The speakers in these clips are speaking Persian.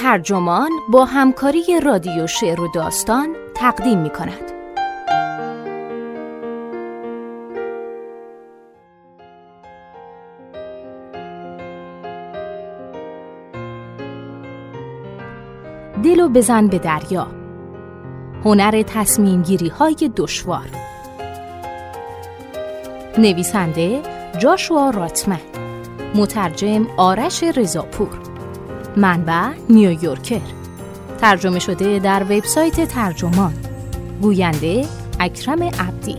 ترجمان با همکاری رادیو شعر و داستان تقدیم می کند. دلو بزن به دریا. هنر تصمیم گیری های دشوار. نویسنده جاشوا راتمن. مترجم آرش رضاپور. منبع نیویورکر ترجمه شده در وبسایت ترجمان. گوینده اکرم عبدی.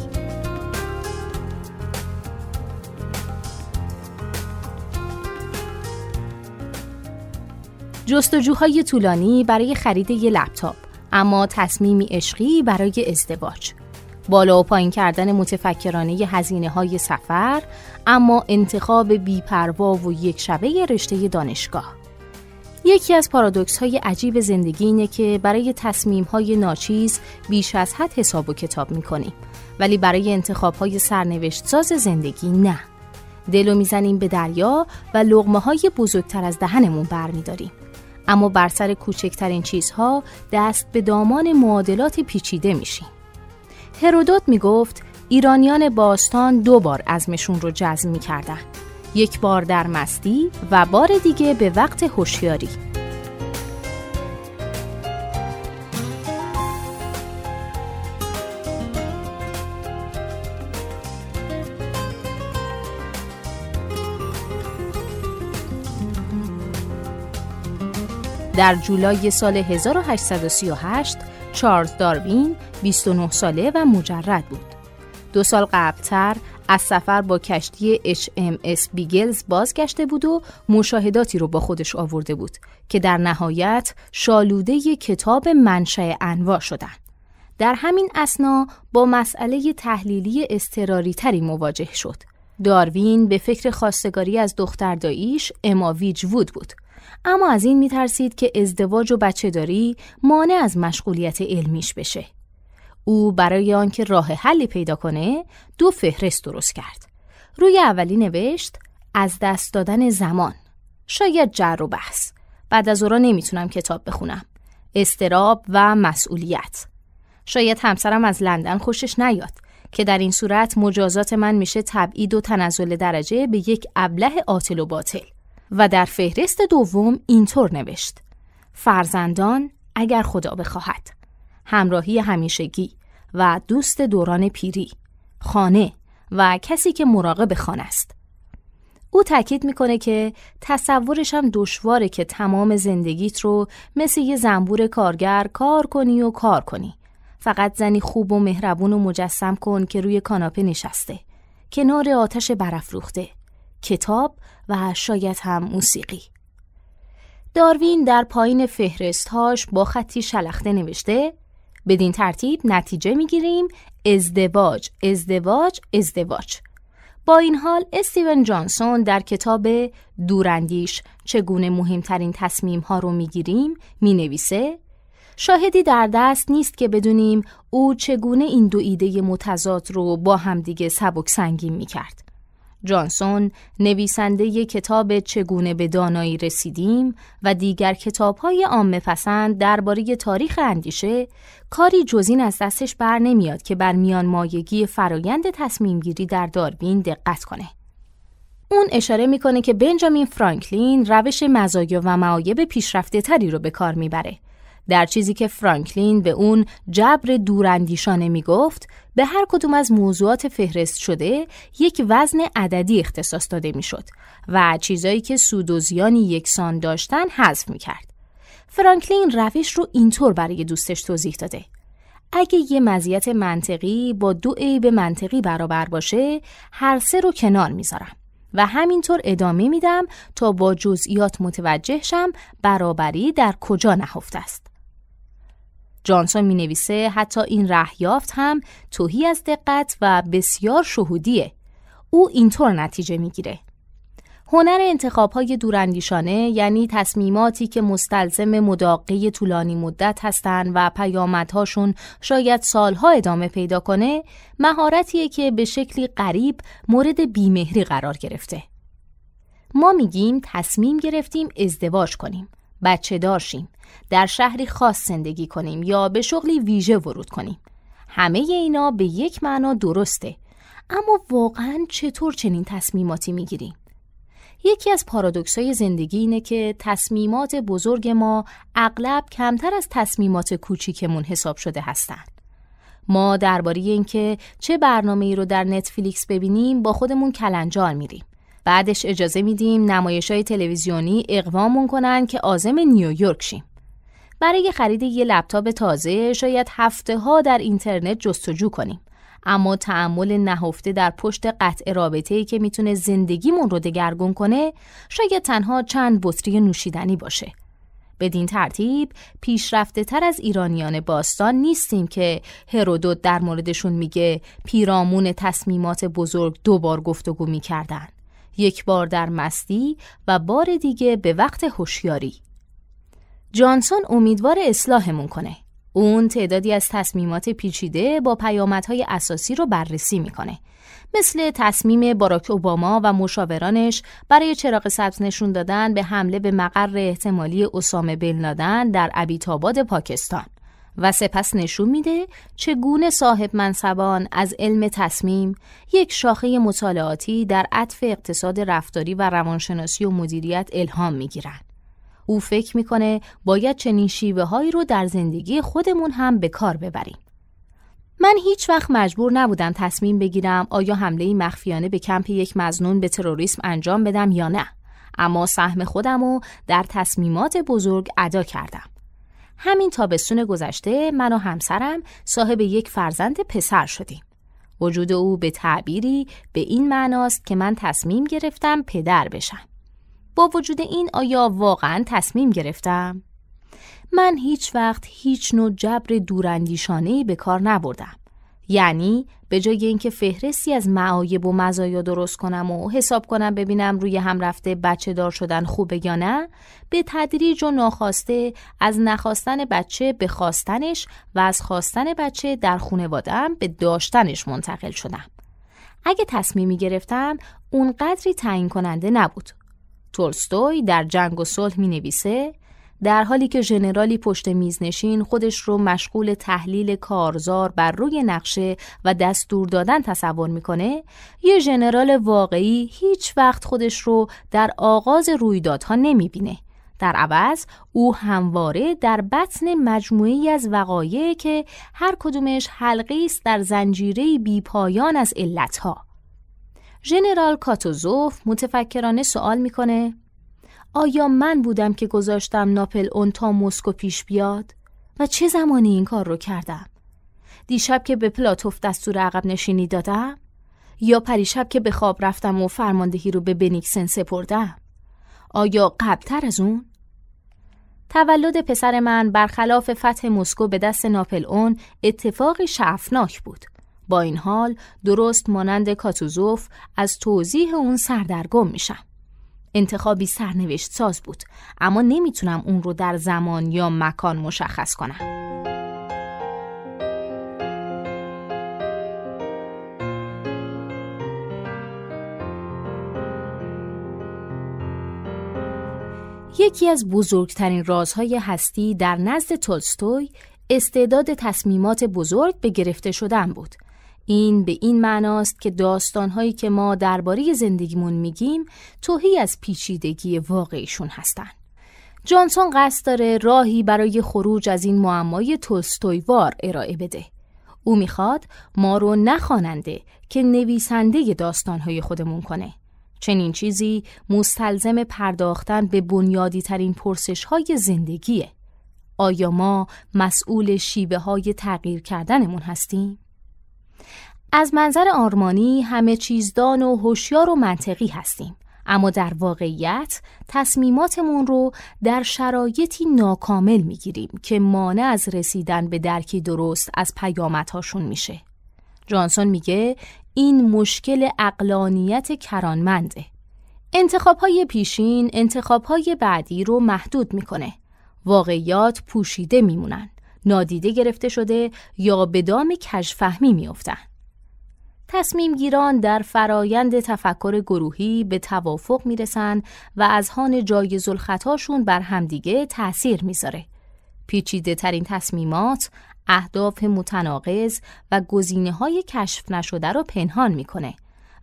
جستجوهای طولانی برای خرید یه لپتاپ اما تصمیمی عشقی برای ازدواج. بالا و پایین کردن متفکرانه هزینه های سفر اما انتخاب بیپروا و یک شبه رشته دانشگاه. یکی از پارادوکس های عجیب زندگی اینه که برای تصمیم های ناچیز بیش از حد حساب و کتاب می‌کنیم. ولی برای انتخاب های سرنوشت ساز زندگی نه. دلو می‌زنیم به دریا و لغمه های بزرگتر از دهنمون برمیداریم. اما بر سر کوچکترین چیزها دست به دامان معادلات پیچیده میشیم. هرودوت می‌گفت ایرانیان باستان دو بار ازمشون رو جزم می‌کردن. یک بار در مستی و بار دیگه به وقت هوشیاری در جولای سال 1838 چارلز داروین 29 ساله و مجرد بود. دو سال قبلتر از سفر با کشتی HMS بیگلز بازگشته بود و مشاهداتی رو با خودش آورده بود که در نهایت شالوده کتاب منشأ انواع شدند. در همین اسنا با مسئله تحلیلی استراری تری مواجه شد. داروین به فکر خواستگاری از دختر داییش اما وود بود. اما از این میترسید که ازدواج و بچه داری مانع از مشغولیت علمیش بشه. او برای آنکه راه حلی پیدا کنه دو فهرست درست کرد. روی اولی نوشت از دست دادن زمان. شاید جر و بحث. بعد از او را نمی‌تونم کتاب بخونم. استراب و مسئولیت. شاید همسرم از لندن خوشش نیاد که در این صورت مجازات من میشه تبعید و تنزل درجه به یک ابله عاطل و باطل. و در فهرست دوم اینطور نوشت فرزندان اگر خدا بخواهد همراهی همیشگی و دوست دوران پیری خانه و کسی که مراقب خانه است. او تاکید می‌کنه که تصورش هم دشواره که تمام زندگیت رو مثل یه زنبور کارگر کار کنی و کار کنی. فقط زنی خوب و مهربون و مجسم کن که روی کاناپه نشسته کنار آتش برافروخته کتاب و شاید هم موسیقی. داروین در پایین فهرستهاش با خطی شلخته نوشته بدین ترتیب نتیجه می‌گیریم ازدواج ازدواج ازدواج با این حال استیون جانسون در کتاب دوراندیش چگونه مهمترین تصمیم ها رو می‌گیریم می نویسه شاهدی در دست نیست که بدونیم او چگونه این دو ایده متضاد رو با همدیگه سبک سنگین می کرد. جانسون نویسنده کتاب چگونه به دانایی رسیدیم و دیگر کتابهای عامه پسند درباره تاریخ اندیشه کاری جزین از دستش بر نمیاد که بر میان مایگی فرایند تصمیم گیری در داروین دقت کنه. اون اشاره می‌کنه که بنجامین فرانکلین روش مزایا و معایب پیشرفته تری رو به کار می‌بره در چیزی که فرانکلین به اون جبر دوراندیشانه می‌گفت به هر کدوم از موضوعات فهرست شده یک وزن عددی اختصاص داده می‌شد و چیزایی که سود و زیانی یکسان داشتن حذف می‌کرد فرانکلین روش رو اینطور برای دوستش توضیح داده اگه یه مزیت منطقی با دو عیب منطقی برابر باشه هر سه رو کنار می‌ذارم و همینطور ادامه میدم تا با جزئیات متوجه شم برابری در کجا نهفته است. جانسون می نویسه حتی این رهیافت هم توهی از دقت و بسیار شهودیه. او اینطور نتیجه می‌گیره. هنر انتخاب های دوراندیشانه یعنی تصمیماتی که مستلزم مداقه طولانی مدت هستند و پیامدهاشون شاید سالها ادامه پیدا کنه مهارتیه که به شکلی غریب مورد بیمهری قرار گرفته. ما میگیم تصمیم گرفتیم ازدواج کنیم بچه دارشیم در شهری خاص زندگی کنیم یا به شغلی ویژه ورود کنیم همه اینا به یک معنا درسته اما واقعا چطور چنین تصمیماتی می‌گیریم یکی از پارادوکس‌های زندگی اینه که تصمیمات بزرگ ما اغلب کمتر از تصمیمات کوچیکمون حساب شده هستند. ما درباره اینکه چه برنامه ای رو در نتفلیکس ببینیم با خودمون کلنجار میریم. بعدش اجازه میدیم نمایش های تلویزیونی اقوامون کنن که آزم نیویورک شیم. برای خرید یه لپتاپ تازه شاید هفته ها در اینترنت جستجو کنیم. اما تعمل نهفته در پشت قطع رابطه ای که می‌تونه زندگیمون رو دگرگون کنه شاید تنها چند بطری نوشیدنی باشه. بدین ترتیب پیشرفته تر از ایرانیان باستان نیستیم که هرودوت در موردشون میگه پیرامون تصمیمات بزرگ دو بار گفتگو می‌کردن. یک بار در مستی و بار دیگه به وقت هوشیاری. جانسون امیدوار اصلاحمون کنه. اون تعدادی از تصمیمات پیچیده با پیامدهای اساسی رو بررسی می‌کنه. مثل تصمیم باراک اوباما و مشاورانش برای چراغ سبز نشون دادن به حمله به مقر احتمالی اسامه بن در ابیتاباد پاکستان و سپس نشون میده چگونه صاحب منصبان از علم تصمیم یک شاخه مطالعاتی در عطف اقتصاد رفتاری و روانشناسی و مدیریت الهام می‌گیرن. او فکر می‌کنه باید چنین شیوه هایی رو در زندگی خودمون هم به کار ببریم. من هیچ وقت مجبور نبودم تصمیم بگیرم آیا حمله مخفیانه به کمپ یک مزنون به تروریسم انجام بدم یا نه. اما سهم خودم رو در تصمیمات بزرگ ادا کردم. همین تابستون گذشته من و همسرم صاحب یک فرزند پسر شدیم. وجود او به تعبیری به این معناست که من تصمیم گرفتم پدر بشم. با وجود این آیا واقعا تصمیم گرفتم؟ من هیچ وقت هیچ نوع جبر دوراندیشانه به کار نبردم. یعنی به جای اینکه فهرستی از معایب و مزایا درست کنم و حساب کنم ببینم روی هم رفته بچه دار شدن خوبه یا نه به تدریج و ناخواسته از نخواستن بچه به خواستنش و از خواستن بچه در خونوادم به داشتنش منتقل شدم اگه تصمیمی گرفتم اونقدری تعیین کننده نبود تولستوی در جنگ و صلح می نویسه در حالی که ژنرالی پشت میز نشین خودش رو مشغول تحلیل کارزار بر روی نقشه و دستور دادن تصور می‌کنه یه ژنرال واقعی هیچ وقت خودش رو در آغاز رویدادها نمی‌بینه. در عوض او همواره در بطن مجموعی از وقایع که هر کدومش حلقه است در زنجیره بیپایان از علتها. ژنرال کاتوزوف متفکرانه سوال می‌کنه آیا من بودم که گذاشتم ناپل اون تا مسکو پیش بیاد؟ و چه زمانی این کار رو کردم؟ دیشب که به پلاتوف دستور عقب نشینی دادم؟ یا پریشب که به خواب رفتم و فرماندهی رو به بنیکسن سپردم؟ آیا قبلتر از اون؟ تولد پسر من برخلاف فتح مسکو به دست ناپل اون اتفاقی شعفناک بود. با این حال درست مانند کاتوزوف از توضیح اون سردرگم میشم. انتخابی سرنوشت ساز بود اما نمی‌تونم اون رو در زمان یا مکان مشخص کنم. یکی از بزرگترین رازهای هستی در نزد تولستوی استعداد تصمیمات بزرگ به گرفته شدن بود این به این معناست که داستانهایی که ما درباره زندگیمون میگیم توهی از پیچیدگی واقعیشون هستن. جانسون قصد داره راهی برای خروج از این معمای تولستویوار ارائه بده. او می‌خواد ما رو نخواننده که نویسنده داستانهای خودمون کنه. چنین چیزی مستلزم پرداختن به بنیادی ترین پرسش های زندگیه. آیا ما مسئول شیبه های تغییر کردنمون هستیم؟ از منظر آرمانی همه چیزدان و هوشیار و منطقی هستیم اما در واقعیت تصمیماتمون رو در شرایطی ناکامل می‌گیریم که مانع از رسیدن به درکی درست از پیامدهاشون میشه. جانسون میگه این مشکل اقلانیت کرانمنده. انتخابهای پیشین انتخابهای بعدی رو محدود می‌کنه. واقعیات پوشیده میمونن. نادیده گرفته شده یا به دام کجفهمی میافتن. تصمیم گیران در فرایند تفکر گروهی به توافق می‌رسن و از هان جایز الخطاشون بر همدیگه تأثیر می‌ذاره. پیچیده ترین تصمیمات، اهداف متناقض و گزینه های کشف نشده رو پنهان می‌کنه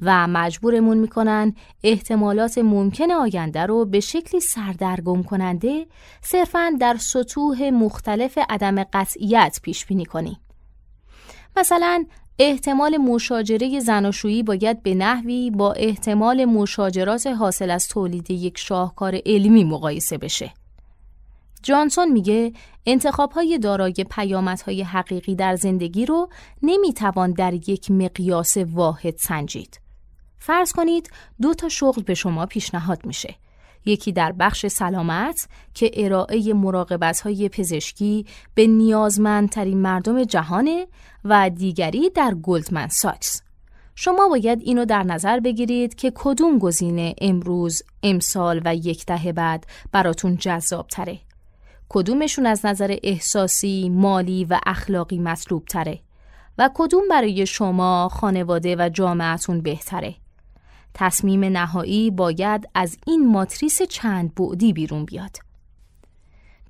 و مجبورمون می‌کنن احتمالات ممکن آینده رو به شکلی سردرگم کننده صرفا در سطوح مختلف عدم قطعیت پیش بینی کنیم. مثلا احتمال مشاجره زناشویی باید به نحوی با احتمال مشاجرات حاصل از تولید یک شاهکار علمی مقایسه بشه. جانسون میگه انتخاب های دارای پیامدهای حقیقی در زندگی رو نمی‌توان در یک مقیاس واحد سنجید. فرض کنید دو تا شغل به شما پیشنهاد میشه. یکی در بخش سلامت که ارائه مراقبت های پزشکی به نیازمندترین مردم جهانه و دیگری در گلدمن ساکس. شما باید اینو در نظر بگیرید که کدوم گزینه امروز، امسال و یک دهه بعد براتون جذاب تره. کدومشون از نظر احساسی، مالی و اخلاقی مطلوب تره و کدوم برای شما، خانواده و جامعتون بهتره. تصمیم نهایی باید از این ماتریس چند بعدی بیرون بیاد.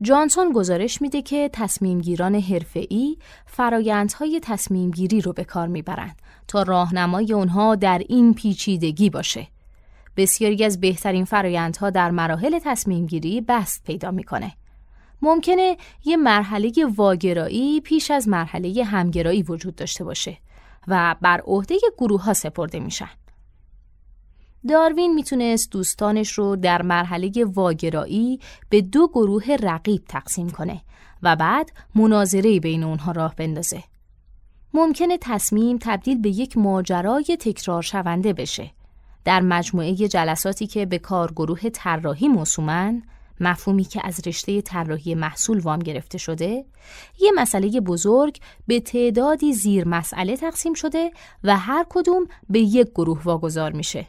جانسون گزارش میده که تصمیمگیران حرفه‌ای فرایندهای تصمیمگیری رو به کار می‌برند تا راهنمای اونها در این پیچیدگی باشه. بسیاری از بهترین فرایندها در مراحل تصمیمگیری بست پیدا می‌کنه. ممکنه یه مرحله واگرایی پیش از مرحله همگرایی وجود داشته باشه و بر عهده گروه ها سپرده میشن. داروین می‌تونست دوستانش رو در مرحله واگرایی به دو گروه رقیب تقسیم کنه و بعد مناظره بین اونها راه بندازه. ممکنه تصمیم تبدیل به یک ماجرای تکرار شونده بشه. در مجموعه جلساتی که به کارگروه طراحی موسومن، مفهومی که از رشته طراحی محصول وام گرفته شده، یه مسئله بزرگ به تعدادی زیر مسئله تقسیم شده و هر کدوم به یک گروه واگذار میشه.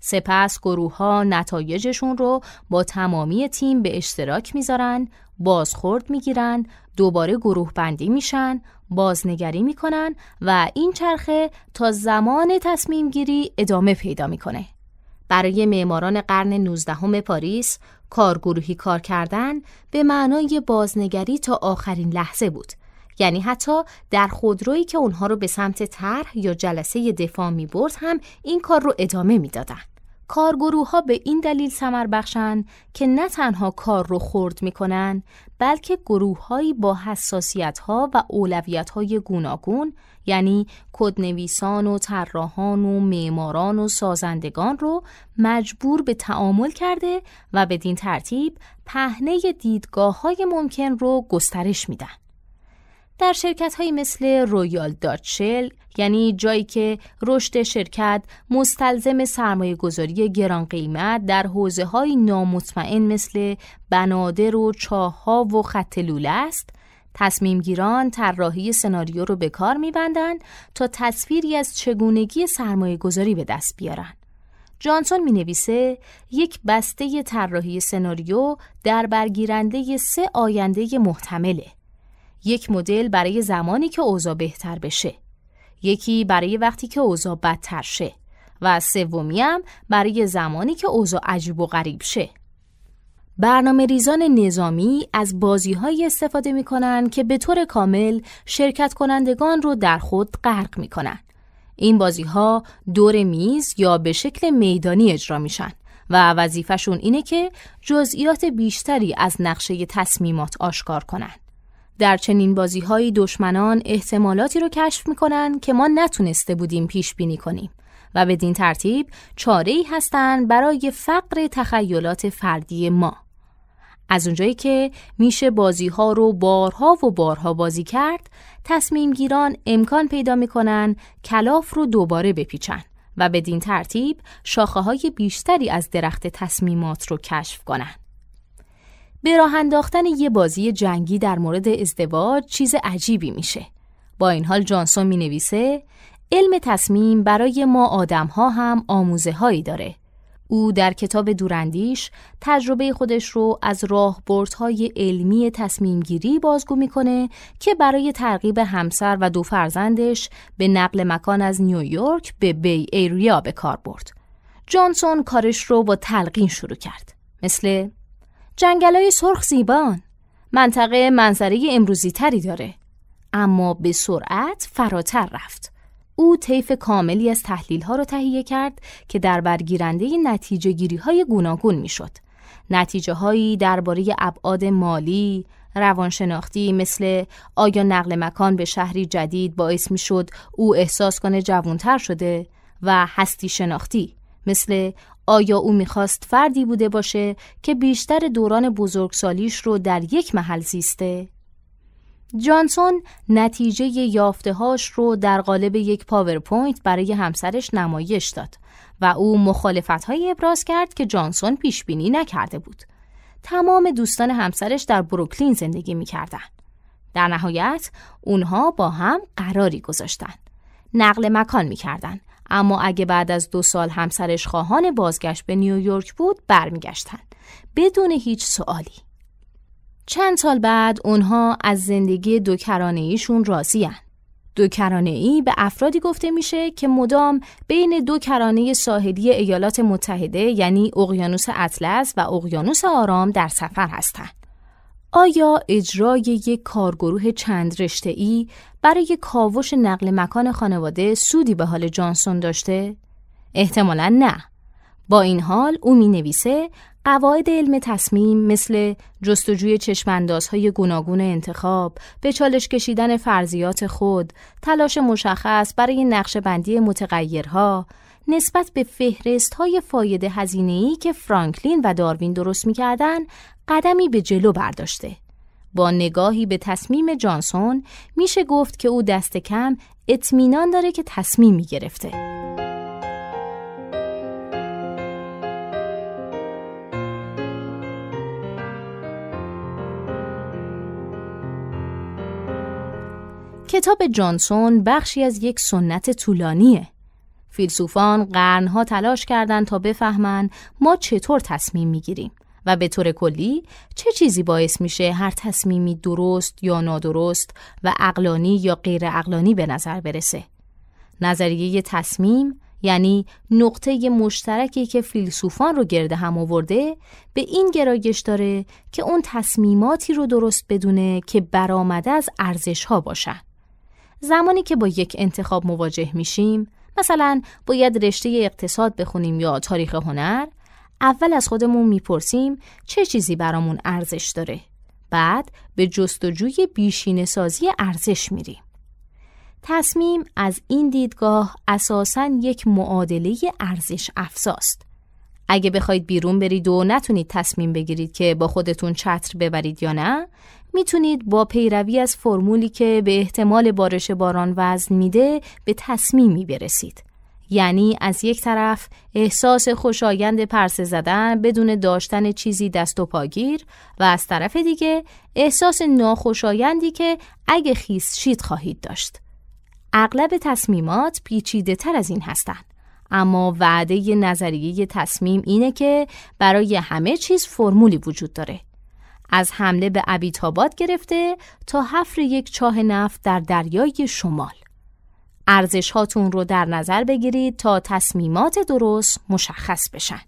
سپس گروه ها نتایجشون رو با تمامی تیم به اشتراک می‌ذارن، بازخورد می‌گیرن، دوباره گروه بندی میشن، بازنگری می‌کنن و این چرخه تا زمان تصمیم گیری ادامه پیدا می‌کنه. برای معماران قرن 19 پاریس کارگروهی کار کردن به معنای بازنگری تا آخرین لحظه بود. یعنی حتی در خودرویی که اونها رو به سمت طرح یا جلسه دفاع می برد هم این کار رو ادامه می‌دادن. کارگروه ها به این دلیل سمر بخشن که نه تنها کار رو خورد می‌کنن بلکه گروه هایی با حساسیت ها و اولویت های گوناگون یعنی کدنویسان و طراحان و معماران و سازندگان رو مجبور به تعامل کرده و بدین ترتیب پهنه دیدگاه های ممکن رو گسترش میدن. در شرکت های مثل رویال داتشل یعنی جایی که رشد شرکت مستلزم سرمایه گذاری گران قیمت در حوزه های نامطمئن مثل بنادر و چاه و خط لوله است تصمیمگیران طراحی سناریو رو به کار میبندند تا تصویری از چگونگی سرمایه گذاری به دست بیارن. جانسون می نویسه یک بسته طراحی سناریو در برگیرنده سه آینده محتمله. یک مدل برای زمانی که اوضاع بهتر بشه یکی برای وقتی که اوضاع بدتر شه و سومی هم برای زمانی که اوضاع عجیب و غریب شه برنامه ریزان نظامی از بازی های استفاده می کنن که به طور کامل شرکت کنندگان رو در خود غرق می کنن. این بازی ها دور میز یا به شکل میدانی اجرا میشن و وظیفشون اینه که جزئیات بیشتری از نقشه تصمیمات آشکار کنن. در چنین بازی های دشمنان احتمالاتی رو کشف می‌کنن که ما نتونسته بودیم پیش بینی کنیم و بدین ترتیب چاره ای هستن برای فقر تخیلات فردی ما. از اونجایی که میشه بازی ها رو بارها و بارها بازی کرد، تصمیم گیران امکان پیدا می‌کنن کلاف رو دوباره بپیچن و بدین ترتیب شاخه های بیشتری از درخت تصمیمات رو کشف کنن. به راه انداختن یه بازی جنگی در مورد ازدواج چیز عجیبی میشه. با این حال جانسون می نویسه علم تصمیم برای ما آدم ها هم آموزه هایی داره. او در کتاب دوراندیش تجربه خودش رو از راهبردهای علمی تصمیم گیری بازگو می‌کنه که برای ترغیب همسر و دو فرزندش به نقل مکان از نیویورک به بی ایریا به کار برد. جانسون کارش رو با تلقین شروع کرد. مثل جنگلای سرخ زیبان منطقه منظره امروزی تری داره اما به سرعت فراتر رفت. او طیف کاملی از تحلیل ها را تهیه کرد که در برگیرنده نتیجه گیری های گوناگون می شد. نتیجه هایی درباره ابعاد مالی، روانشناختی مثل آیا نقل مکان به شهری جدید باعث می شد او احساس کنه جوانتر شده و هستی شناختی مثل آیا او می‌خواست فردی بوده باشه که بیشتر دوران بزرگسالیش رو در یک محل زیسته جانسون نتیجه یافته هاش رو در قالب یک پاورپوینت برای همسرش نمایش داد و او مخالفت های ابراز کرد که جانسون پیش بینی نکرده بود. تمام دوستان همسرش در بروکلین زندگی می‌کردن. در نهایت اونها با هم قراری گذاشتن. نقل مکان می‌کردن اما اگه بعد از دو سال همسرش خواهان بازگشت به نیویورک بود برمیگشتن بدون هیچ سوالی. چند سال بعد اونها از زندگی دوکرانه ایشون راضی هن. دوکرانه ای به افرادی گفته میشه که مدام بین دو کرانه ساحلی ایالات متحده یعنی اقیانوس اطلس و اقیانوس آرام در سفر هستند. آیا اجرای یک کارگروه چند رشته ای برای کاوش نقل مکان خانواده سودی به حال جانسون داشته؟ احتمالا نه. با این حال او می نویسه قواعد علم تصمیم مثل جستجوی چشماندازهای گوناگون انتخاب، به چالش کشیدن فرضیات خود، تلاش مشخص برای نقش بندی متغیرها، نسبت به فهرست های فایده هزینه‌ای که فرانکلین و داروین درست می‌کردن قدمی به جلو برداشته. با نگاهی به تصمیم جانسون میشه گفت که او دست کم اطمینان داره که تصمیمی گرفته. کتاب جانسون بخشی از یک سنت طولانیه. فیلسوفان قرنها تلاش کردند تا بفهمن ما چطور تصمیم می‌گیریم و به طور کلی چه چیزی باعث میشه هر تصمیمی درست یا نادرست و اقلانی یا غیر اقلانی به نظر برسه. نظریه تصمیم یعنی نقطه مشترکی که فیلسوفان رو گرده هم آورده به این گرایش داره که اون تصمیماتی رو درست بدونه که برآمده از ارزش ها باشن. زمانی که با یک انتخاب مواجه میشیم مثلا باید رشته اقتصاد بخونیم یا تاریخ هنر اول از خودمون می‌پرسیم چه چیزی برامون ارزش داره. بعد به جستجوی بیشین سازی ارزش میریم. تصمیم از این دیدگاه اساساً یک معادله ارزش افزاست. اگه بخواید بیرون برید و نتونید تصمیم بگیرید که با خودتون چتر ببرید یا نه می‌تونید با پیروی از فرمولی که به احتمال بارش باران وزن میده به تصمیمی برسید. یعنی از یک طرف احساس خوشایند پرسه زدن بدون داشتن چیزی دست و پاگیر و از طرف دیگه احساس ناخوشایندی که اگه خیس شید خواهید داشت. اغلب تصمیمات پیچیده تر از این هستند. اما وعده نظریه تصمیم اینه که برای همه چیز فرمولی وجود داره. از حمله به ابیتاباد گرفته تا حفر یک چاه نفت در دریای شمال. ارزش هاتون رو در نظر بگیرید تا تصمیمات درست مشخص بشن.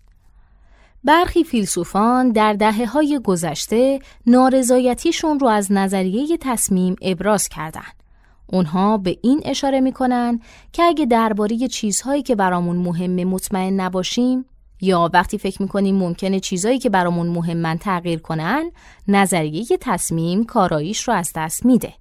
برخی فیلسوفان در دهه های گذشته نارضایتیشون رو از نظریه تصمیم ابراز کردند. اونها به این اشاره می‌کنن که اگه درباره چیزهایی که برامون مهمه مطمئن نباشیم یا وقتی فکر می‌کنیم ممکنه چیزایی که برامون مهمن تغییر کنن نظریه تصمیم کاراییش رو از دست میده.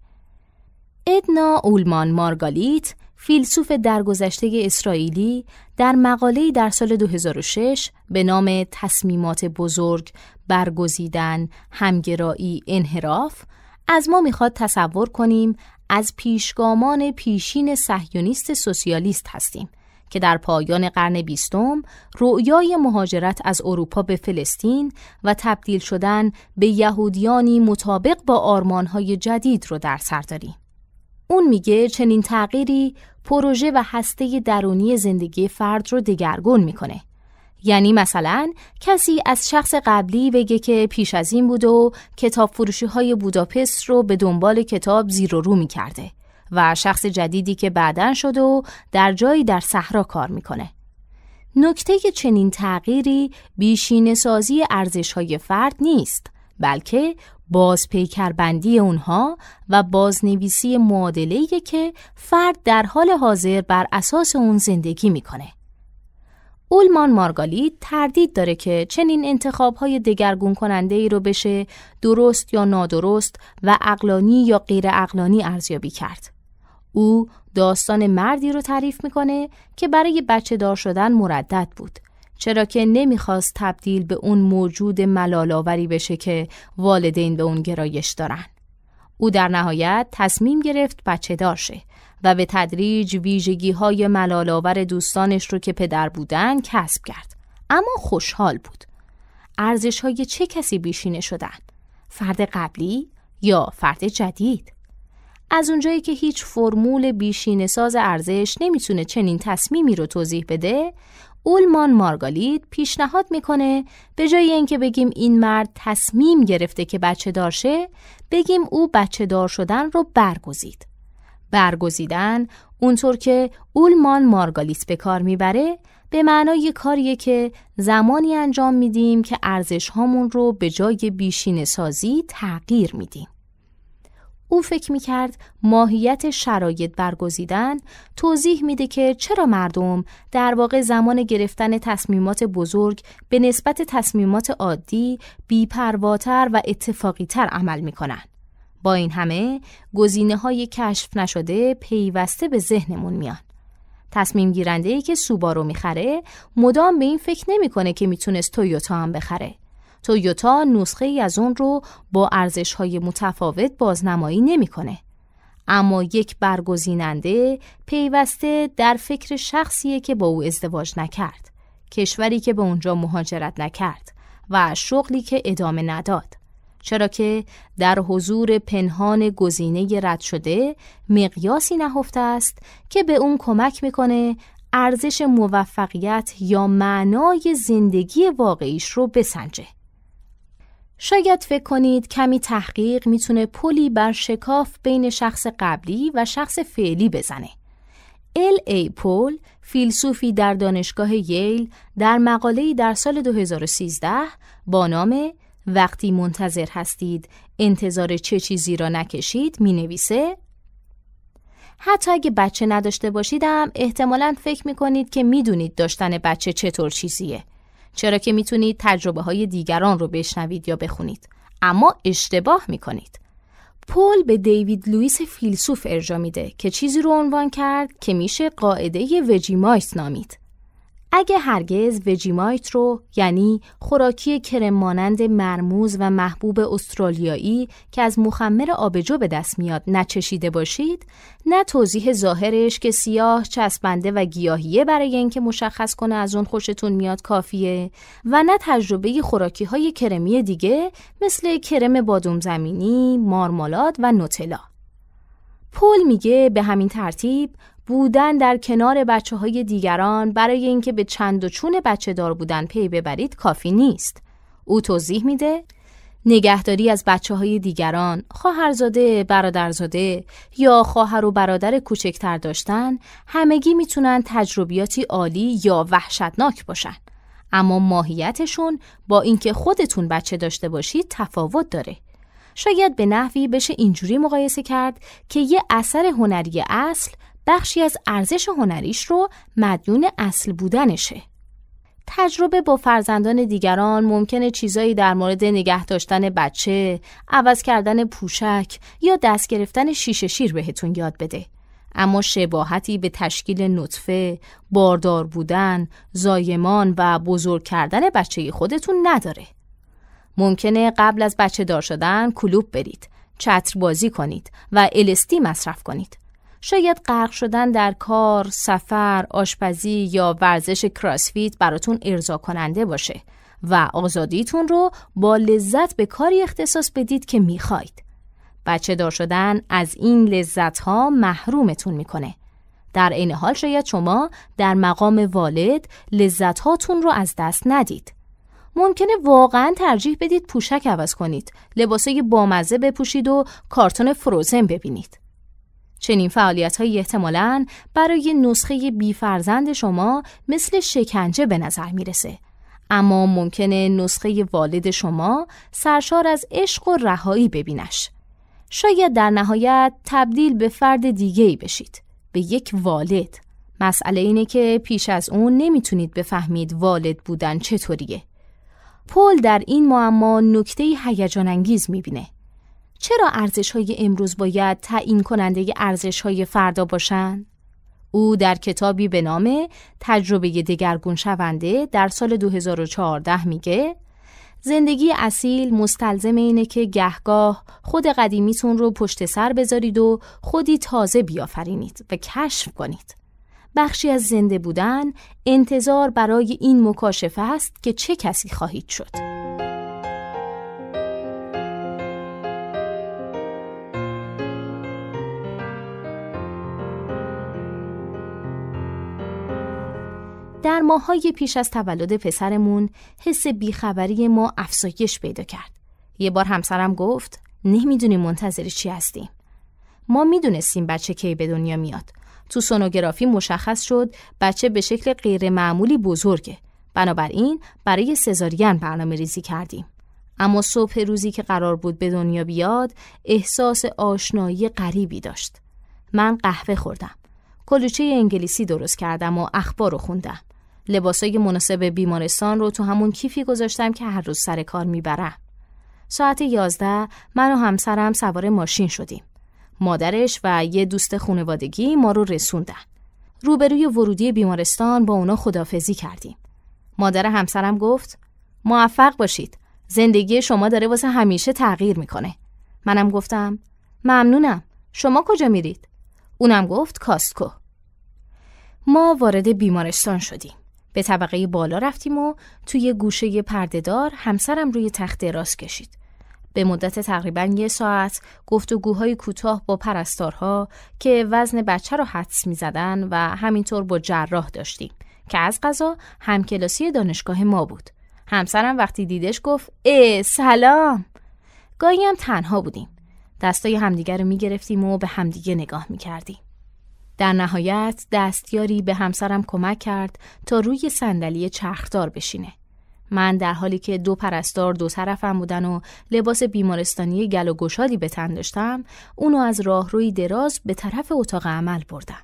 ادنا اولمان مارگالیت فیلسوف درگذشته اسرائیلی در مقاله‌ای در سال 2006 به نام تصمیمات بزرگ، برگزیدن، همگرایی، انحراف از ما می‌خواد تصور کنیم از پیشگامان پیشین صهیونیست سوسیالیست هستیم که در پایان قرن بیستم رؤیای مهاجرت از اروپا به فلسطین و تبدیل شدن به یهودیانی مطابق با آرمانهای جدید رو در سر داریم. اون میگه چنین تغییری پروژه و هسته درونی زندگی فرد رو دگرگون می‌کنه. یعنی مثلا کسی از شخص قبلی بگه که پیش از این بود و کتاب فروشی های بوداپست رو به دنبال کتاب زیر و رو می کرده و شخص جدیدی که بعدن شد و در جایی در صحرا کار می‌کنه. نکته چنین تغییری بیشین سازی ارزش های فرد نیست بلکه بازپیکربندی اونها و بازنویسی معادله‌ای که فرد در حال حاضر بر اساس اون زندگی می‌کنه. اولمان مارگالیت تردید داره که چنین انتخاب های دگرگون کننده ای رو بشه درست یا نادرست و اقلانی یا غیر اقلانی ارزیابی کرد. او داستان مردی رو تعریف می‌کنه که برای بچه دار شدن مردد بود چرا که نمی‌خواست تبدیل به اون موجود ملالاوری بشه که والدین به اون گرایش دارن. او در نهایت تصمیم گرفت بچه دار شه و به تدریج ویژگی های ملالاور دوستانش رو که پدر بودن کسب کرد. اما خوشحال بود. ارزش های چه کسی بیشینه شدن؟ فرد قبلی یا فرد جدید؟ از اونجایی که هیچ فرمول بیشینه ساز ارزش نمی‌تونه چنین تصمیمی رو توضیح بده، اولمان مارگالیت پیشنهاد می‌کنه به جای اینکه بگیم این مرد تصمیم گرفته که بچه دارشه بگیم او بچه دار شدن رو برگزید. برگزیدن اونطور که اولمان مارگالیت به کار می‌بره به معنای کاریه که زمانی انجام میدیم که ارزش هامون رو به جای بیشین سازی تغییر میدیم. او فکر می کرد ماهیت شرایط برگزیدن توضیح میده که چرا مردم در واقع زمان گرفتن تصمیمات بزرگ به نسبت تصمیمات عادی بیپرواتر و اتفاقیتر عمل می کنن. با این همه گزینه های کشف نشده پیوسته به ذهنمون میان. تصمیم گیرنده ای که سوبارو می‌خره مدام به این فکر نمی‌کنه که می‌تونست تویوتا هم بخره. تویوتا نسخه ای از اون رو با ارزش های متفاوت بازنمایی نمی‌کنه. اما یک برگزیننده پیوسته در فکر شخصیه که با او ازدواج نکرد، کشوری که به اونجا مهاجرت نکرد و شغلی که ادامه نداد. چرا که در حضور پنهان گزینه رد شده مقیاسی نهفته است که به اون کمک می‌کنه ارزش موفقیت یا معنای زندگی واقعیش رو بسنجه. شاید فکر کنید کمی تحقیق می‌تونه پلی بر شکاف بین شخص قبلی و شخص فعلی بزنه. ال ای پول فیلسوفی در دانشگاه ییل در مقاله‌ای در سال 2013 با نام وقتی منتظر هستید انتظار چه چیزی را نکشید می نویسه حتی اگه بچه نداشته باشیدم احتمالا فکر می کنید که می‌دونید داشتن بچه چطور چیزیه چرا که می‌تونید تجربه های دیگران رو بشنوید یا بخونید. اما اشتباه می‌کنید. پول به دیوید لوئیس فیلسوف ارجا میده که چیزی رو عنوان کرد که میشه قاعده وجیمایت نامید. اگه هرگز وجیمایت رو یعنی خوراکی کرم مانند مرموز و محبوب استرالیایی که از مخمر آبجو به دست میاد نچشیده باشید نه توضیح ظاهرش که سیاه چسبنده و گیاهیه برای اینکه مشخص کنه از اون خوشتون میاد کافیه و نه تجربه خوراکی های کرمی دیگه مثل کرم بادوم زمینی، مارمالاد و نوتلا. پول میگه به همین ترتیب بودن در کنار بچه های دیگران برای اینکه به چند و چون بچه دار بودن پی ببرید کافی نیست. او توضیح میده نگهداری از بچه های دیگران، خواهرزاده، برادرزاده یا خواهر و برادر کوچکتر داشتن همگی می‌تونن تجربیاتی عالی یا وحشتناک باشن. اما ماهیتشون با اینکه خودتون بچه داشته باشید تفاوت داره. شاید به نحوی بشه اینجوری مقایسه کرد که یه اثر هنری اصل بخشی از ارزش هنریش رو مدیون اصل بودنشه. تجربه با فرزندان دیگران ممکنه چیزایی در مورد نگه داشتن بچه، عوض کردن پوشک یا دست گرفتن شیشه شیر بهتون یاد بده. اما شباهتی به تشکیل نطفه، باردار بودن، زایمان و بزرگ کردن بچه خودتون نداره. ممکنه قبل از بچه دار شدن کلوب برید، چتر بازی کنید و الستی مصرف کنید. شاید غرق شدن در کار، سفر، آشپزی یا ورزش کراسفیت براتون ارضا کننده باشه و آزادیتون رو با لذت به کاری اختصاص بدید که می‌خواید. بچه دار شدن از این لذت ها محرومتون می‌کنه. در این حال شاید شما در مقام والد لذت هاتون رو از دست ندید. ممکنه واقعا ترجیح بدید پوشک عوض کنید، لباسای بامزه بپوشید و کارتون فروزن ببینید. چنین فعالیت های احتمالاً برای نسخه بیفرزند شما مثل شکنجه به نظر می‌رسه. اما ممکنه نسخه والد شما سرشار از عشق و رهایی ببینش. شاید در نهایت تبدیل به فرد دیگه ای بشید. به یک والد. مسئله اینه که پیش از اون نمی‌تونید بفهمید والد بودن چطوریه. پل در این معما نکته هیجان انگیز می‌بینه. چرا ارزش های امروز باید تعیین کننده ارزش های فردا باشن؟ او در کتابی به نام تجربه دگرگون شونده در سال 2014 میگه زندگی اصیل مستلزم اینه که گهگاه خود قدیمیتون رو پشت سر بذارید و خودی تازه بیافرینید و کشف کنید. بخشی از زنده بودن انتظار برای این مکاشفه است که چه کسی خواهید شد. در ماهای پیش از تولد پسرمون حس بیخبری ما افزایش پیدا کرد. یه بار همسرم گفت نمی‌دونیم منتظر چی هستیم. ما می‌دونستیم بچه کی به دنیا میاد. تو سونوگرافی مشخص شد بچه به شکل غیر معمولی بزرگه. بنابراین برای سزارین برنامه ریزی کردیم. اما صبح روزی که قرار بود به دنیا بیاد احساس آشنایی غریبی داشت. من قهوه خوردم. کلوچه انگلیسی درست کردم و اخبار رو خوندم. لباسای مناسب بیمارستان رو تو همون کیفی گذاشتم که هر روز سر کار می‌برم. ساعت یازده من و همسرم سوار ماشین شدیم. مادرش و یه دوست خانوادگی ما رو رسوندن. روبروی ورودی بیمارستان با اونا خدافزی کردیم. مادر همسرم گفت موفق باشید. زندگی شما داره واسه همیشه تغییر می‌کنه. منم گفتم ممنونم. شما کجا میرید؟ اونم گفت کاسکو. ما وارد بیمارستان شدیم. به طبقه بالا رفتیم و توی گوشه پردهدار همسرم روی تخت راست کشید. به مدت تقریبا یه ساعت گفتگوهای کوتاه با پرستارها که وزن بچه رو حدس می زدن و همینطور با جراح داشتیم که از قضا همکلاسی دانشگاه ما بود. همسرم وقتی دیدش گفت ای سلام گاهی هم تنها بودیم. دستای همدیگر رو می گرفتیم و به همدیگه نگاه می کردیم. در نهایت دستیاری به همسرم کمک کرد تا روی صندلی چرخدار بشینه. من در حالی که دو پرستار دو طرفم بودن و لباس بیمارستانی گل و گشادی به تن داشتم، اونو از راهروی دراز به طرف اتاق عمل بردم.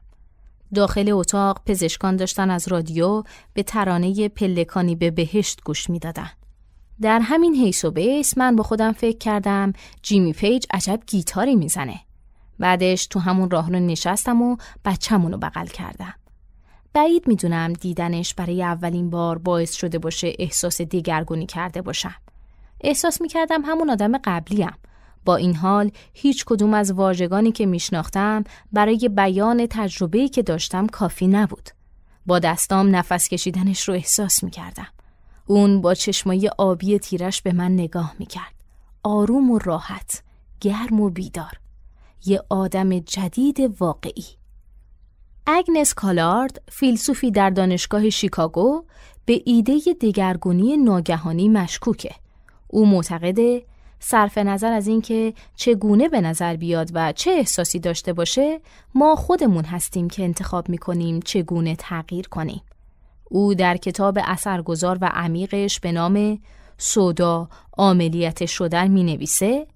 داخل اتاق پزشکان داشتن از رادیو به ترانه پلکانی به بهشت گوش می‌دادن. در همین حیص و بیص من با خودم فکر کردم جیمی پیج عجب گیتاری می‌زنه. بعدش تو همون راه رو نشستم و بچه‌مون رو بغل کردم. بعید می‌دونم دیدنش برای اولین بار باعث شده باشه احساس دیگرگونی کرده باشم. احساس می‌کردم همون آدم قبلیم. با این حال هیچ کدوم از واژگانی که میشناختم برای بیان تجربه‌ای که داشتم کافی نبود. با دستام نفس کشیدنش رو احساس می‌کردم. اون با چشمای آبی تیرش به من نگاه می‌کرد. آروم و راحت، گرم و بیدار. یه آدم جدید واقعی. اگنس کالارد، فیلسوفی در دانشگاه شیکاگو، به ایده دگرگونی ناگهانی مشکوکه. او معتقده صرف نظر از اینکه چگونه به نظر بیاد و چه احساسی داشته باشه، ما خودمون هستیم که انتخاب می‌کنیم چگونه تغییر کنیم. او در کتاب اثرگذار و عمیقش به نام سودا عملیت شدن می نویسه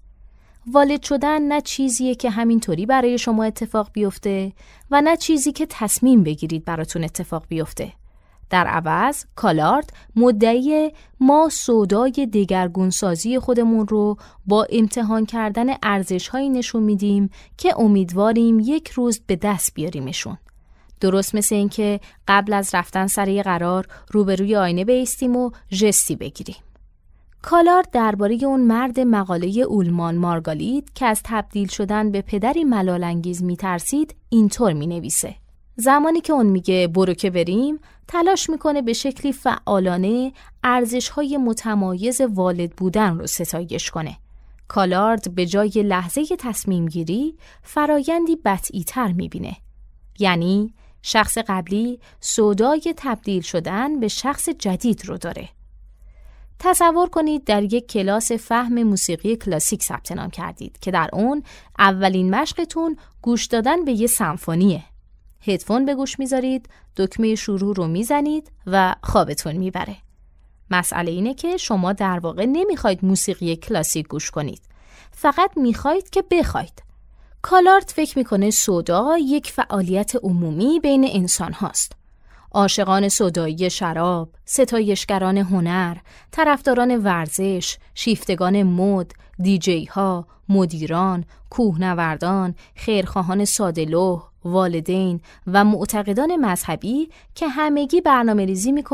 والد شدن نه چیزیه که همینطوری برای شما اتفاق بیفته و نه چیزی که تصمیم بگیرید براتون اتفاق بیفته. در عوض کالارد مدعی ما سودای دگرگونسازی خودمون رو با امتحان کردن ارزشهایی نشون میدیم که امیدواریم یک روز به دست بیاریمشون. درست مثل اینکه قبل از رفتن سر قرار روبروی آینه بیستیم و جستی بگیریم. کالار درباره اون مرد مقاله اولمان مارگالیت که از تبدیل شدن به پدری ملالانگیز میترسید اینطور می‌نویسه زمانی که اون میگه برو که بریم تلاش می‌کنه به شکلی فعالانه ارزش های متمایز والد بودن رو ستایش کنه. کالارد به جای لحظه تصمیم گیری فرایندی بطعی تر می‌بینه. یعنی شخص قبلی سودای تبدیل شدن به شخص جدید رو داره. تصور کنید در یک کلاس فهم موسیقی کلاسیک ثبت نام کردید که در اون اولین مشقتون گوش دادن به یه سمفونیه. هدفون به گوش می‌ذارید، دکمه شروع رو می‌زنید و خوابتون می‌بره. مسئله اینه که شما در واقع نمی‌خواید موسیقی کلاسیک گوش کنید. فقط می‌خواید که بخواید. کالارد فکر می‌کنه سودا یک فعالیت عمومی بین انسان هاست. عاشقان صدایی شراب، ستایشگران هنر، طرفداران ورزش، شیفتگان مد، دیجی ها، مدیران، کوهنوردان، خیرخواهان سادلوه، والدین و معتقدان مذهبی که همگی برنامه ریزی می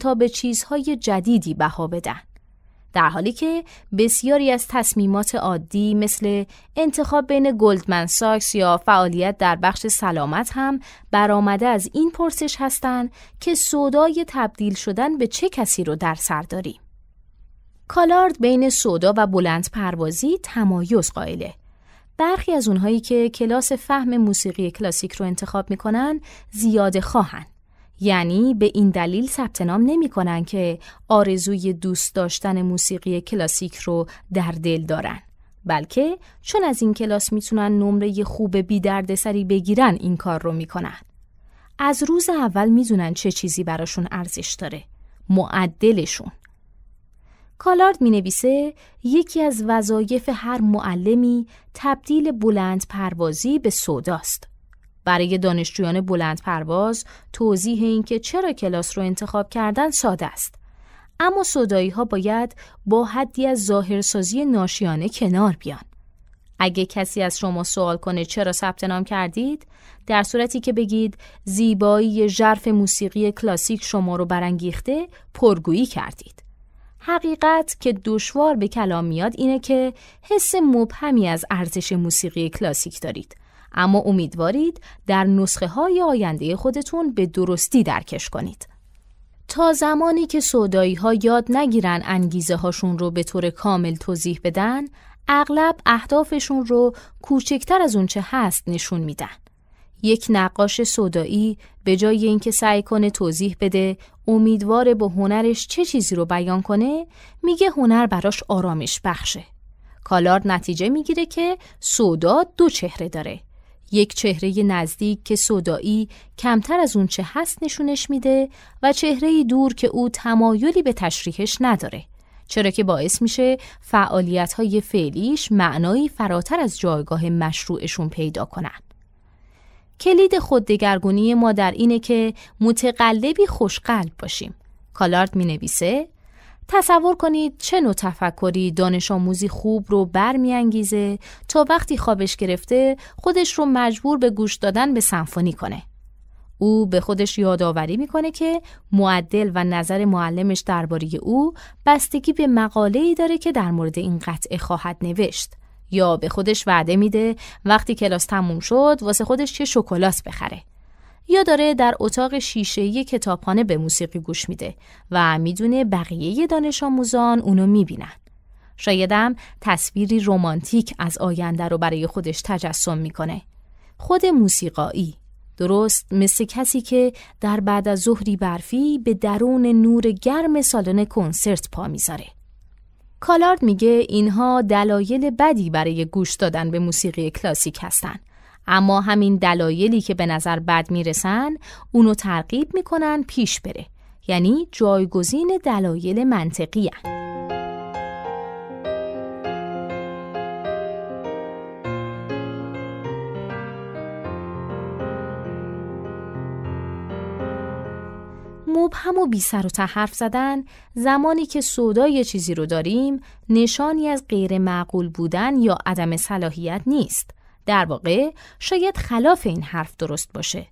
تا به چیزهای جدیدی بها بدن. در حالی که بسیاری از تصمیمات عادی مثل انتخاب بین گلدمن ساکس یا فعالیت در بخش سلامت هم برآمده از این پرسش هستند که سودای تبدیل شدن به چه کسی رو در سر داریم. کالارد بین سودا و بلند پروازی تمایز قائله. برخی از اونهایی که کلاس فهم موسیقی کلاسیک رو انتخاب می‌کنن زیاده خواهن. یعنی به این دلیل ثبت نام نمی کنن که آرزوی دوست داشتن موسیقی کلاسیک رو در دل دارن. بلکه چون از این کلاس می‌تونن نمره خوب بی سری بگیرن این کار رو می‌کنن. از روز اول می‌دونن چه چیزی براشون ارزش داره. معدلشون. کالارد می نویسه یکی از وظایف هر معلمی تبدیل بلند پروازی به سوداست. برای دانشجویان بلند پرواز توضیح اینکه چرا کلاس رو انتخاب کردن ساده است. اما صدایی ها باید با حدی از ظاهرسازی ناشیانه کنار بیان. اگه کسی از شما سوال کنه چرا ثبت نام کردید در صورتی که بگید زیبایی ژرف موسیقی کلاسیک شما رو برانگیخته پرگویی کردید حقیقت که دشوار به کلام میاد اینه که حس مبهمی از ارزش موسیقی کلاسیک دارید اما امیدوارید در نسخه های آینده خودتون به درستی درکش کنید. تا زمانی که سودایی ها یاد نگیرن انگیزه هاشون رو به طور کامل توضیح بدن، اغلب اهدافشون رو کوچکتر از اونچه هست نشون میدن. یک نقاش سودایی به جای اینکه سعی کنه توضیح بده امیدوار با هنرش چه چیزی رو بیان کنه میگه هنر براش آرامش بخشه. کالارد نتیجه می‌گیره که سودا دو چهره داره یک چهره نزدیک که صدایی کمتر از اون چه هست نشونش میده و چهره دور که او تمایلی به تشریحش نداره چرا که باعث میشه فعالیت های فعلیش معنایی فراتر از جایگاه مشروعشون پیدا کنن. کلید خوددگرگونی ما در اینه که متقلبی خوشقلب باشیم. کالارد می نویسه تصور کنید چه نوع تفکری دانش آموزی خوب رو برمیانگیزه تا وقتی خوابش گرفته خودش رو مجبور به گوش دادن به سمفونی کنه. او به خودش یادآوری می‌کنه که معدل و نظر معلمش درباره او بستگی به مقاله ای داره که در مورد این قطعه خواهد نوشت یا به خودش وعده میده وقتی کلاس تموم شد واسه خودش چه شکلات بخره. یا داره در اتاق شیشه‌ای کتابخانه به موسیقی گوش میده و می‌دونه بقیه دانش آموزان اونو می‌بینن. شایدم تصویری رمانتیک از آینده رو برای خودش تجسم می‌کنه. خود موسیقایی درست مثل کسی که در بعد از ظهری برفی به درون نور گرم سالن کنسرت پا می‌ذاره. کالارد میگه اینها دلایل بدی برای گوش دادن به موسیقی کلاسیک هستند اما همین دلایلی که به نظر بد می‌رسن اونو ترغیب می‌کنن پیش بره یعنی جایگزین دلایل منطقی هن. مبهم و بی سر و حرف زدن زمانی که سودای چیزی رو داریم نشانی از غیر معقول بودن یا عدم صلاحیت نیست در واقع شاید خلاف این حرف درست باشه.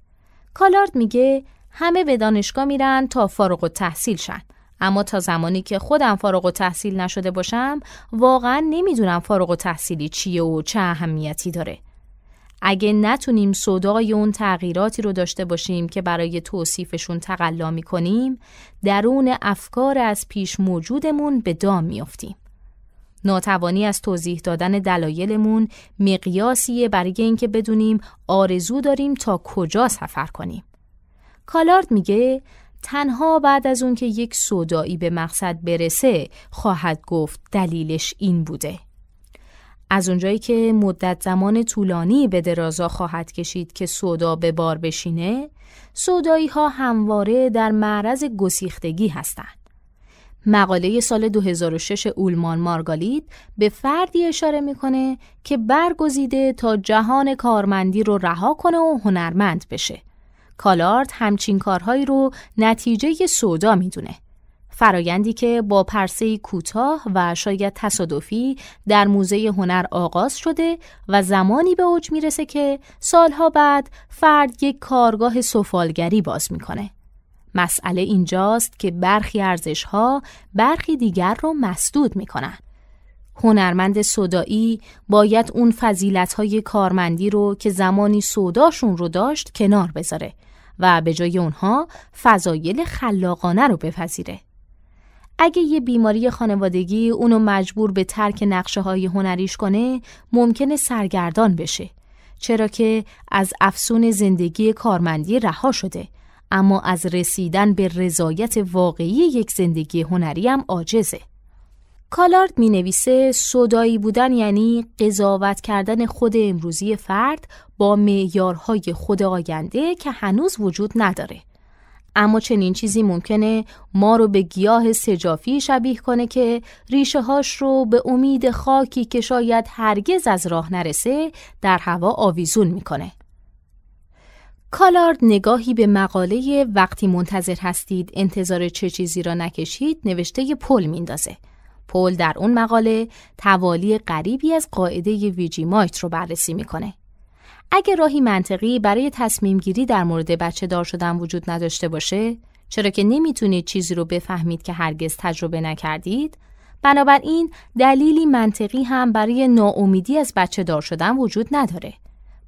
کالارد میگه همه به دانشگاه میرن تا فارغ و تحصیل شن. اما تا زمانی که خودم فارغ و تحصیل نشده باشم واقعا نمی‌دونم فارغ و تحصیلی چیه و چه اهمیتی داره. اگه نتونیم صدای اون تغییراتی رو داشته باشیم که برای توصیفشون تقلا می‌کنیم درون افکار از پیش موجودمون به دام میافتیم. ناتوانی از توضیح دادن دلایلمون مقیاسیه برای اینکه بدونیم آرزو داریم تا کجا سفر کنیم. کالارد میگه تنها بعد از اون که یک صدایی به مقصد برسه خواهد گفت دلیلش این بوده. از اونجایی که مدت زمان طولانی به درازا خواهد کشید که سودا به بار بشینه، سودایی ها همواره در معرض گسیختگی هستند. مقاله سال 2006 اولمان مارگالید به فردی اشاره می‌کنه که برگزیده تا جهان کارمندی رو رها کنه و هنرمند بشه. کالارد همچین کارهایی رو نتیجه سودا می‌دونه. فرایندی که با پرسه کوتاه و شاید تصادفی در موزه هنر آغاز شده و زمانی به اوج می‌رسه که سالها بعد فرد یک کارگاه سفالگری باز می‌کنه. مسئله اینجاست که برخی ارزشها برخی دیگر رو مسدود می‌کنن. هنرمند صدایی باید اون فضیلت کارمندی رو که زمانی صداشون رو داشت کنار بذاره و به جای اونها فضایل خلاقانه رو بپذیره. اگه یه بیماری خانوادگی اونو مجبور به ترک نقشه های هنریش کنه ممکنه سرگردان بشه چرا که از افسون زندگی کارمندی رها شده اما از رسیدن به رضایت واقعی یک زندگی هنری هم عاجزه کالارد می نویسه صدایی بودن یعنی قضاوت کردن خود امروزی فرد با معیارهای خود آینده که هنوز وجود نداره اما چنین چیزی ممکنه ما رو به گیاه سجافی شبیه کنه که ریشه هاش رو به امید خاکی که شاید هرگز از راه نرسه در هوا آویزون می‌کنه. کالارد نگاهی به مقاله وقتی منتظر هستید انتظار چه چیزی را نکشید نوشته پل میندازه. پل در اون مقاله توالی غریبی از قاعده ویجی مایت رو بررسی می‌کنه. اگه راهی منطقی برای تصمیم گیری در مورد بچه دار شدن وجود نداشته باشه چرا که نمی‌تونید چیزی رو بفهمید که هرگز تجربه نکردید بنابراین دلیلی منطقی هم برای ناامیدی از بچه دار شدن وجود نداره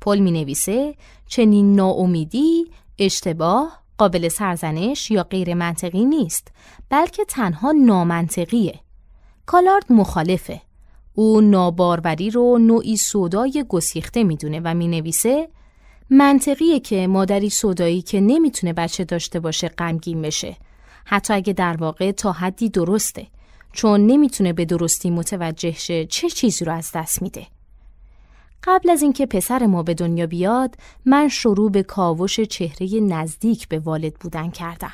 پل می نویسه چنین ناامیدی اشتباه قابل سرزنش یا غیر منطقی نیست بلکه تنها نامنطقیه. کالارد مخالفه. او ناباروری رو نوعی سودای گسیخته می‌دونه و می‌نویسه. منطقیه که مادری سودایی که نمی‌تونه بچه داشته باشه غمگین بشه. حتی اگه در واقع تا حدی درسته. چون نمی‌تونه به درستی متوجه شه چه چیزی رو از دست میده. قبل از اینکه پسر ما به دنیا بیاد من شروع به کاوش چهره نزدیک به والد بودن کردم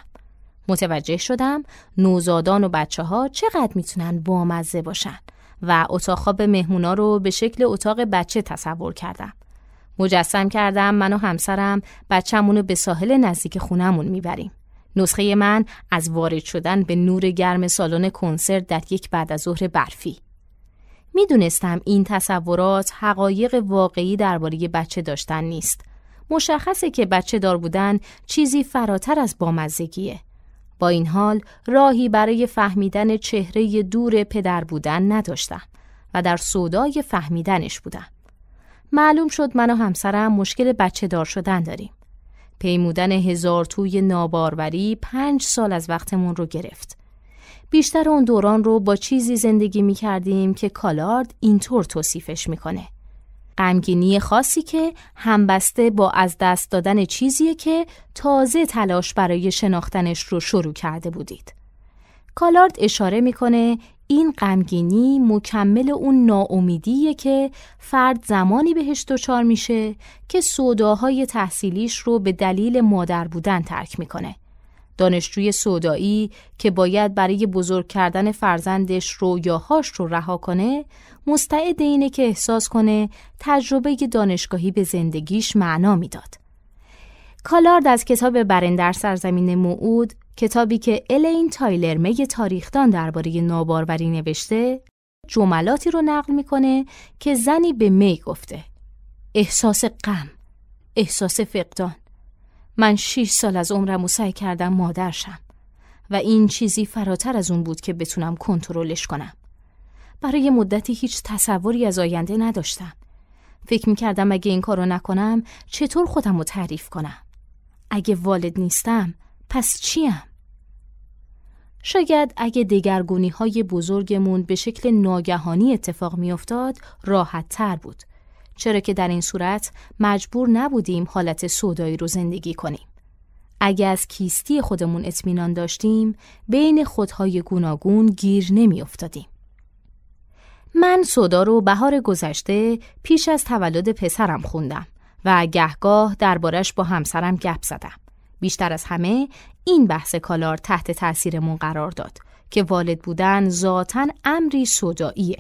متوجه شدم نوزادان و بچه ها چقدر می‌تونن بامزه باشن و اتاق خواب مهمونا رو به شکل اتاق بچه تصور کردم. مجسم کردم من و همسرم بچه‌مون رو به ساحل نزدیک خونمون می‌بریم. نسخه من از وارد شدن به نور گرم سالن کنسرت در یک بعد از ظهر برفی. می‌دونستم این تصورات حقایق واقعی درباره بچه داشتن نیست. مشخصه که بچه دار بودن چیزی فراتر از بامزگیه. با این حال راهی برای فهمیدن چهره دور پدر بودن نداشتم و در سودای فهمیدنش بودم. معلوم شد من و همسرم مشکل بچه دار شدن داریم. پیمودن هزار توی ناباروری پنج سال از وقتمون رو گرفت. بیشتر اون دوران رو با چیزی زندگی می کردیم که کالارد اینطور توصیفش می‌کنه. غمگینی خاصی که همبسته با از دست دادن چیزیه که تازه تلاش برای شناختنش رو شروع کرده بودید. کالارد اشاره می‌کنه این غمگینی مکمل اون ناامیدیه که فرد زمانی بهش دچار میشه که سوداهای تحصیلیش رو به دلیل مادر بودن ترک می‌کنه. دانشجوی سودایی که باید برای بزرگ کردن فرزندش رویاهاش رو رها کنه مستعد اینه که احساس کنه تجربه دانشگاهی به زندگیش معنا می‌داد. کالارد از کتاب برندر سرزمین موعود کتابی که الین تایلر می تاریخدان درباره ناباروری نوشته جملاتی رو نقل می‌کنه که زنی به می گفته احساس غم احساس فقدان من شیش سال از عمرم و سعی کردم مادرشم و این چیزی فراتر از اون بود که بتونم کنترلش کنم. برای مدتی هیچ تصوری از آینده نداشتم. فکر می کردم اگه این کارو نکنم چطور خودم رو تعریف کنم. اگه والد نیستم پس چیم؟ شاید اگه دگرگونی های بزرگمون به شکل ناگهانی اتفاق میافتاد راحت تر بود چرا که در این صورت مجبور نبودیم حالت سودایی رو زندگی کنیم. اگه از کیستی خودمون اطمینان داشتیم بین خودهای گوناگون گیر نمی افتادیم. من صدا رو بهار گذشته پیش از تولد پسرم خوندم و گهگاه دربارش با همسرم گپ زدم. بیشتر از همه این بحث کالار تحت تاثیرمون قرار داد که والد بودن ذاتا امری صداییه.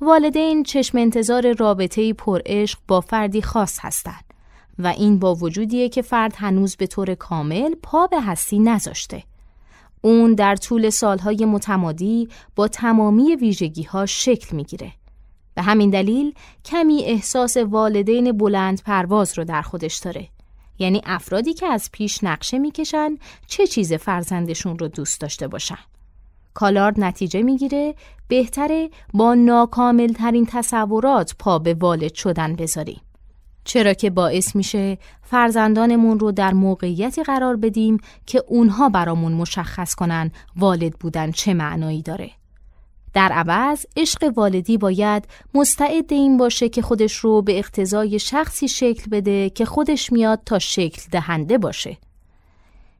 والدین چشم انتظار رابطه پرعشق با فردی خاص هستند و این با وجودیه که فرد هنوز به طور کامل پا به هستی نذاشته. اون در طول سالهای متمادی با تمامی ویژگی ها شکل می‌گیره. به همین دلیل کمی احساس والدین بلند پرواز رو در خودش داره. یعنی افرادی که از پیش نقشه می‌کشن چه چیز فرزندشون رو دوست داشته باشن. کالارد نتیجه می‌گیره بهتره با ناکامل ترین تصورات پا به والد شدن بذاریم. چرا که باعث میشه فرزندانمون رو در موقعیتی قرار بدیم که اونها برامون مشخص کنن والد بودن چه معنایی داره. در عوض عشق والدی باید مستعد این باشه که خودش رو به اقتضای شخصی شکل بده که خودش میاد تا شکل دهنده باشه.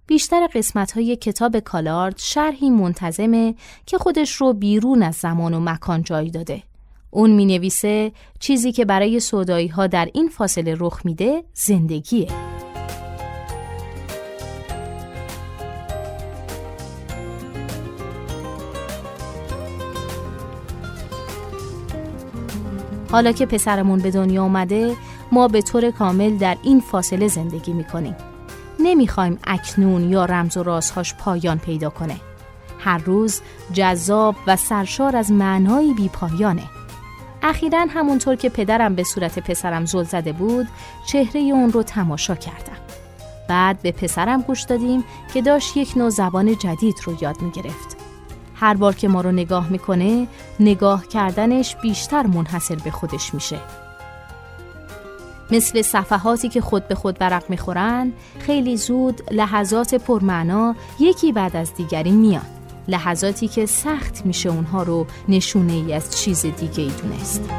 بیشتر قسمت های کتاب کالارد شرحی منتظمه که خودش رو بیرون از زمان و مکان جای داده. اون می نویسه چیزی که برای سودایی ها در این فاصله رخ میده زندگیه. حالا که پسرمون به دنیا آمده ما به طور کامل در این فاصله زندگی می کنیم. نمی‌خوایم اکنون یا رمز و رازهاش پایان پیدا کنه. هر روز جذاب و سرشار از معنایی بی پایانه. اخیرا همونطور که پدرم به صورت پسرم زل زده بود چهره اون رو تماشا کردم. بعد به پسرم گوش دادیم که داشت یک نوع زبان جدید رو یاد می گرفت. هر بار که ما رو نگاه می‌کنه نگاه کردنش بیشتر منحصر به خودش میشه. مثل صفحاتی که خود به خود برق می‌خورن خیلی زود لحظات پرمعنا یکی بعد از دیگری میان. لحظاتی که سخت میشه اونها رو نشونه ای از چیز دیگه ای دونست.